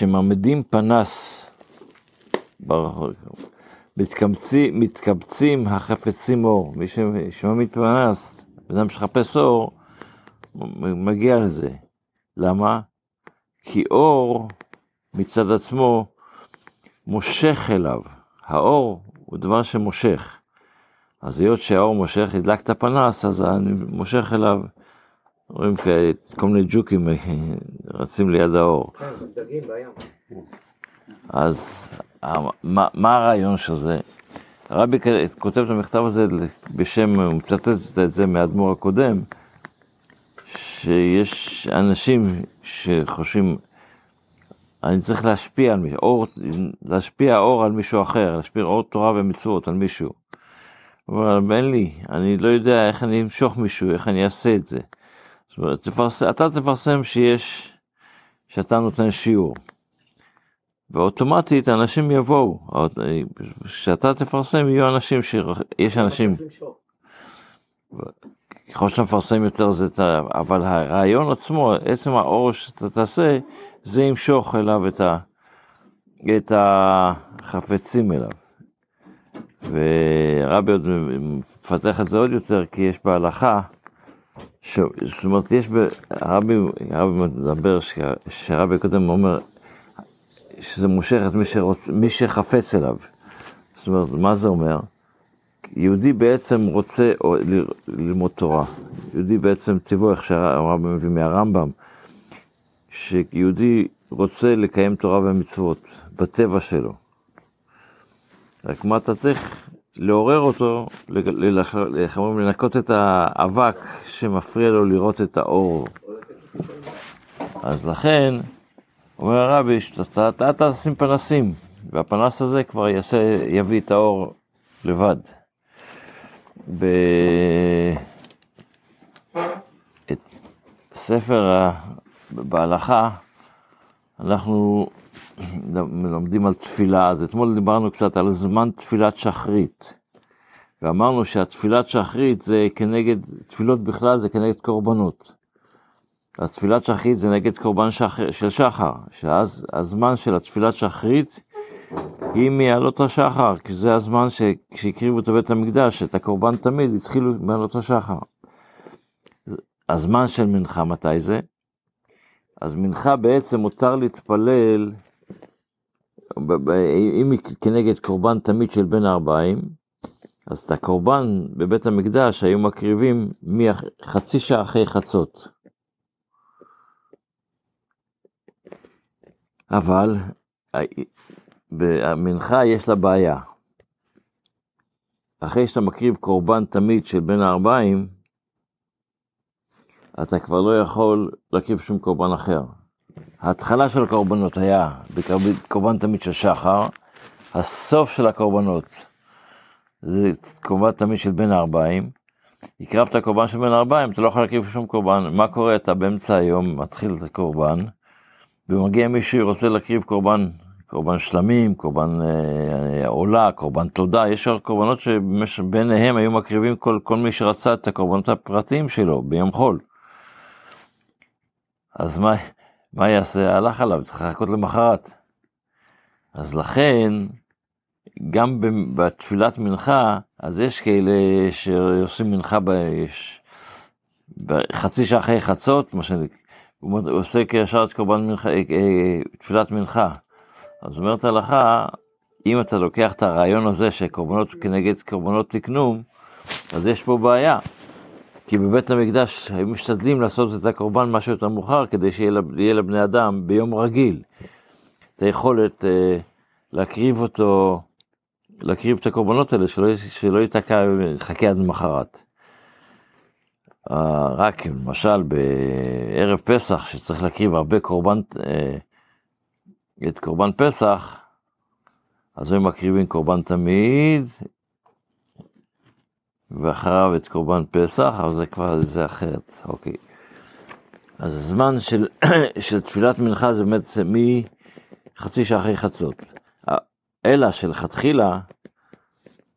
כשמעמידים פנס ברחוב, מתקבצים, החפצים אור. מי שמעמיד פנס, בן אדם שמחפש אור, מגיע לזה. למה? כי אור מצד עצמו מושך אליו. האור הוא דבר שמושך. אז היות שהאור מושך, הדלק את הפנס, אז אני מושך אליו, רואים כל מיני ג'וקים אה, רצים ליד האור. כן, דגים בים. אז מה, מה הרעיון של זה? הרבי כותב את המכתב הזה בשם, הוא מצטט את זה מהאדמו"ר הקודם, שיש אנשים שחושבים, אני צריך להשפיע על מישהו, אור, להשפיע אור על מישהו אחר, להשפיע אור תורה ומצוות על מישהו. אבל אין לי, אני לא יודע איך אני אמשוך מישהו, איך אני אעשה את זה. זאת אומרת, תפרס, אתה תפרסם שיש, שאתה נותן שיעור. ואוטומטית אנשים יבואו, כשאתה תפרסם יהיו אנשים, יש אנשים, ככל שאתה מפרסם יותר זה, אבל הרעיון עצמו, עצם האור שאתה תעשה, זה ימשוך אליו את, ה, את החפצים אליו. ורבי עוד מפתח את זה עוד יותר, כי יש בהלכה, ש... זאת אומרת, יש. הרבי, הרבי מדבר, שרבי קודם אומר, שזה מושך את מי, שרוצ... מי שחפץ אליו. זאת אומרת, מה זה אומר? יהודי בעצם רוצה ללמוד תורה. יהודי בעצם טבעו, איך שהרבי מביא מהרמב"ם, שיהודי רוצה לקיים תורה ומצוות בטבע שלו. רק מה אתה צריך? לעורר אותו, איך אומרים, לנקות את האבק שמפריע לו לראות את האור. אז לכן, אומר הרבי, שאתה תשים פנסים, והפנס הזה כבר יעשה, יביא את האור לבד. ב... את ספר בהלכה, אנחנו מלמדים על תפילה, אז אתמול דיברנו קצת על זמן תפילת שחרית. ואמרנו שהתפילת שחרית זה כנגד, תפילות בכלל זה כנגד קורבנות. אז תפילת שחרית זה נגד קורבן שחר, של שחר, שאז הזמן של התפילת שחרית היא מעלות השחר, כי זה הזמן שהקריבו את בית המקדש, את הקורבן תמיד התחילו מעלות השחר. הזמן של מנחה מתי זה? אז מנחה בעצם מותר להתפלל אם היא כנגד קורבן תמיד של בין הארבעים, אז את הקורבן בבית המקדש היו מקריבים חצי שעה אחרי חצות. אבל במנחה יש לה בעיה. אחרי שאתה מקריב קורבן תמיד של בין הארבעים, אתה כבר לא יכול להקריב שום קורבן אחר. ההתחלה של הקורבנות היה בקורבן תמיד של שחר, הסוף של הקורבנות זה קורבן תמיד של בין הארבעים. הקרבת קורבן של בין הארבעים, אתה לא יכול להקריב שום קורבן. מה קורה? אתה באמצע היום מתחיל את הקורבן, ומגיע מישהו רוצה להקריב קורבן, קורבן שלמים, קורבן אה, עולה, קורבן תודה, יש קורבנות שביניהם היו מקריבים כל, כל מי שרצה את הקורבנות הפרטיים שלו ביום חול. אז מה, מה יעשה? הלך עליו, צריך לחכות למחרת. אז לכן, גם בתפילת מנחה, אז יש כאלה שעושים מנחה ביש, בחצי שעה אחרי חצות, מה שנקרא, הוא עושה כישר את קורבן מנחה, אה, אה, תפילת מנחה. אז אומרת ההלכה, אם אתה לוקח את הרעיון הזה שקורבנות כנגד קורבנות תקנום, אז יש פה בעיה. כי בבית המקדש היו משתדלים לעשות את הקורבן משהו יותר מאוחר, כדי שיהיה לבני אדם ביום רגיל את היכולת אה, להקריב אותו, להקריב את הקורבנות האלה, שלא, שלא ייתקע, יחכה עד למחרת. אה, רק למשל בערב פסח, שצריך להקריב הרבה קורבן, אה, את קורבן פסח, אז הם מקריבים קורבן תמיד, ואחריו את קורבן פסח, אבל זה כבר, זה אחרת, אוקיי. אז הזמן של, של תפילת מנחה זה באמת מחצי שעה אחרי חצות. אלא שלכתחילה,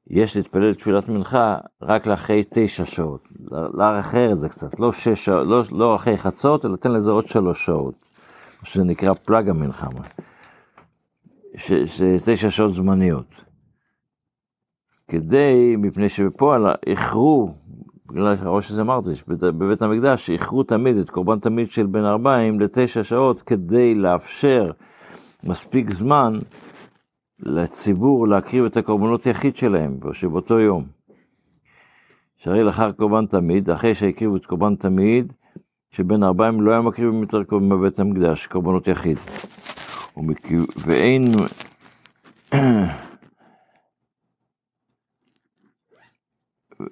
יש להתפלל תפילת מנחה רק לאחרי תשע שעות. לאחר את זה קצת, לא, שש לא, לא אחרי חצות, אלא תן לזה עוד שלוש שעות. שזה נקרא פלאג המלחמה. שזה תשע שעות זמניות. כדי, מפני שבפועל איחרו, בגלל הראש שזה אמרתי, בבית המקדש איחרו תמיד את קורבן תמיד של בן ארבעים לתשע שעות כדי לאפשר מספיק זמן לציבור להקריב את הקורבנות יחיד שלהם, שבאותו יום. שהרי לאחר קורבן תמיד, אחרי שהקריבו את קורבן תמיד, שבין ארבעים לא היה מקריבים יותר קורבן בבית המקדש, קורבנות יחיד. ואין...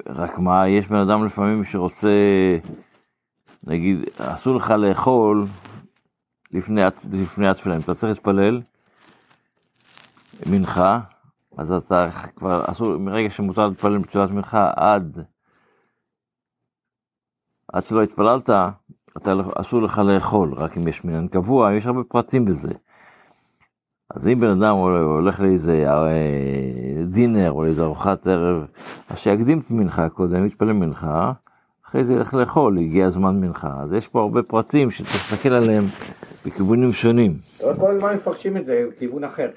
רק מה, יש בן אדם לפעמים שרוצה, נגיד, אסור לך לאכול לפני, לפני התפילה, אם אתה צריך להתפלל מנחה, אז אתה כבר אסור, מרגע שמותר להתפלל בתפילת מנחה עד, עד שלא התפללת, אתה, לא, אסור לך לאכול, רק אם יש מניין קבוע, יש הרבה פרטים בזה. אז אם בן אדם הולך לאיזה אה, דינר או לאיזה ארוחת ערב, אז שיקדים את מנחה קודם, יתפלל מנחה, אחרי זה ילך לאכול, הגיע זמן מנחה. אז יש פה הרבה פרטים שצריך להסתכל עליהם בכיוונים שונים. לא כל הזמן מפרשים את זה בכיוון אחר.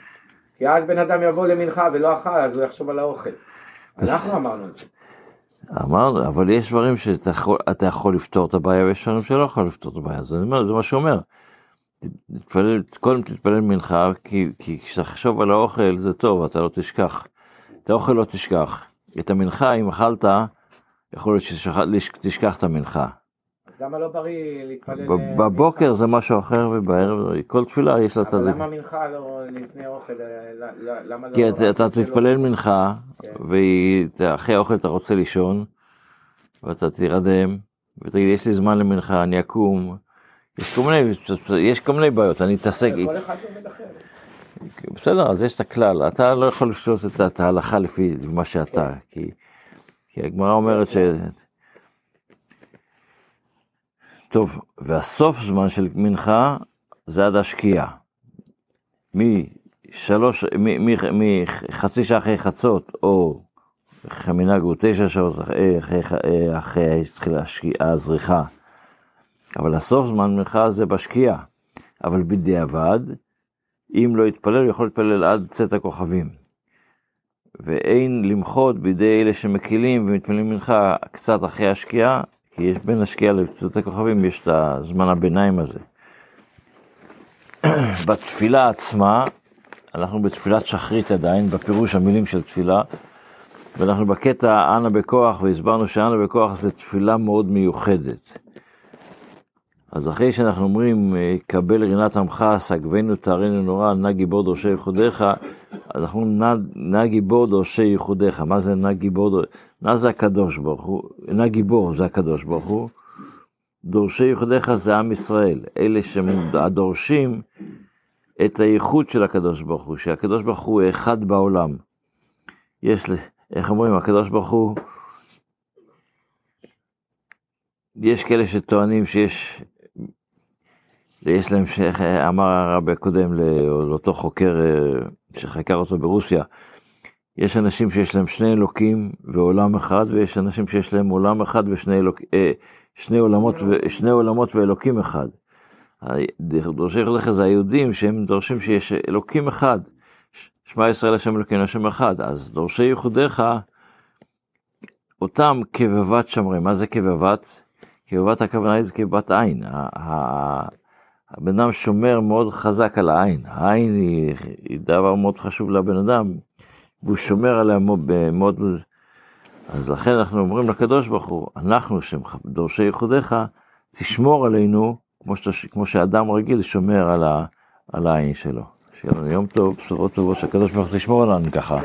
כי אז בן אדם יבוא למנחה ולא אכל, אז הוא יחשוב על האוכל. אנחנו אמרנו את זה. אמרנו, אבל יש דברים שאתה יכול, יכול לפתור את הבעיה ויש דברים שלא יכול לפתור את הבעיה, זה, אומר, זה מה שאומר. תתפלל, קודם תתפלל מנחה, כי, כי כשתחשוב על האוכל זה טוב, אתה לא תשכח. את האוכל לא תשכח. את המנחה, אם אכלת, יכול להיות שתשכח את המנחה. למה לא בריא להתפלל? בבוקר זה משהו אחר ובערב, כל תפילה יש לה את זה. אבל למה מנחה לא לפני אוכל? למה לא... כי אתה תתפלל מנחה, כן. ואחרי האוכל אתה רוצה לישון, ואתה תירדם, ותגיד, יש לי זמן למנחה, אני אקום. יש כל מיני, יש כל מיני בעיות, אני אתעסק... כל אחד לומד אחר. בסדר, אז יש את הכלל, אתה לא יכול לשלוט את ההלכה לפי מה שאתה, כי, כי הגמרא אומרת ש... טוב, והסוף זמן של מנחה זה עד השקיעה. משלוש, מחצי שעה אחרי חצות, או המנהג הוא תשע שעות אחרי, אחרי, אחרי, אחרי הזריחה. אבל הסוף זמן מנחה זה בשקיעה. אבל בדיעבד, אם לא יתפלל, הוא יכול להתפלל עד צאת הכוכבים. ואין למחות בידי אלה שמקילים ומתפללים מנחה קצת אחרי השקיעה, כי יש בין השקיעה לצאת הכוכבים, יש את הזמן הביניים הזה. בתפילה עצמה, אנחנו בתפילת שחרית עדיין, בפירוש המילים של תפילה, ואנחנו בקטע אנה בכוח, והסברנו שאנה בכוח זה תפילה מאוד מיוחדת. אז אחרי שאנחנו אומרים, קבל רינת עמך, סגבנו תארנו נורא, נא גיבור דורשי ייחודיך, אנחנו נא גיבור דורשי ייחודיך. מה זה נא גיבור? דורשי? נא זה הקדוש ברוך הוא, נא גיבור זה הקדוש ברוך הוא. דורשי ייחודיך זה עם ישראל, אלה שהדורשים את הייחוד של הקדוש ברוך הוא, שהקדוש ברוך הוא אחד בעולם. יש, איך אומרים, הקדוש ברוך הוא, יש כאלה שטוענים שיש ויש להם, אמר הרב הקודם לאותו חוקר אה, שחקר אותו ברוסיה, יש אנשים שיש להם שני אלוקים ועולם אחד, ויש אנשים שיש להם עולם אחד ושני אלוק, אה, שני עולמות, שני עולמות ואלוקים אחד. דורשי יחודך זה היהודים שהם דורשים שיש אלוקים אחד. שמע ישראל השם אלוקים השם אחד. אז דורשי ייחודיך, אותם כבבת שמרים. מה זה כבבת? כבבת הכוונה היא זה כבבת עין. הבן אדם שומר מאוד חזק על העין, העין היא, היא דבר מאוד חשוב לבן אדם, והוא שומר עליה מאוד, אז לכן אנחנו אומרים לקדוש ברוך הוא, אנחנו שדורשי ייחודיך, תשמור עלינו, כמו, שת, כמו שאדם רגיל שומר על, ה, על העין שלו. שיהיה לנו יום טוב, בשורות טובות, שהקדוש ברוך הוא תשמור עלינו ככה.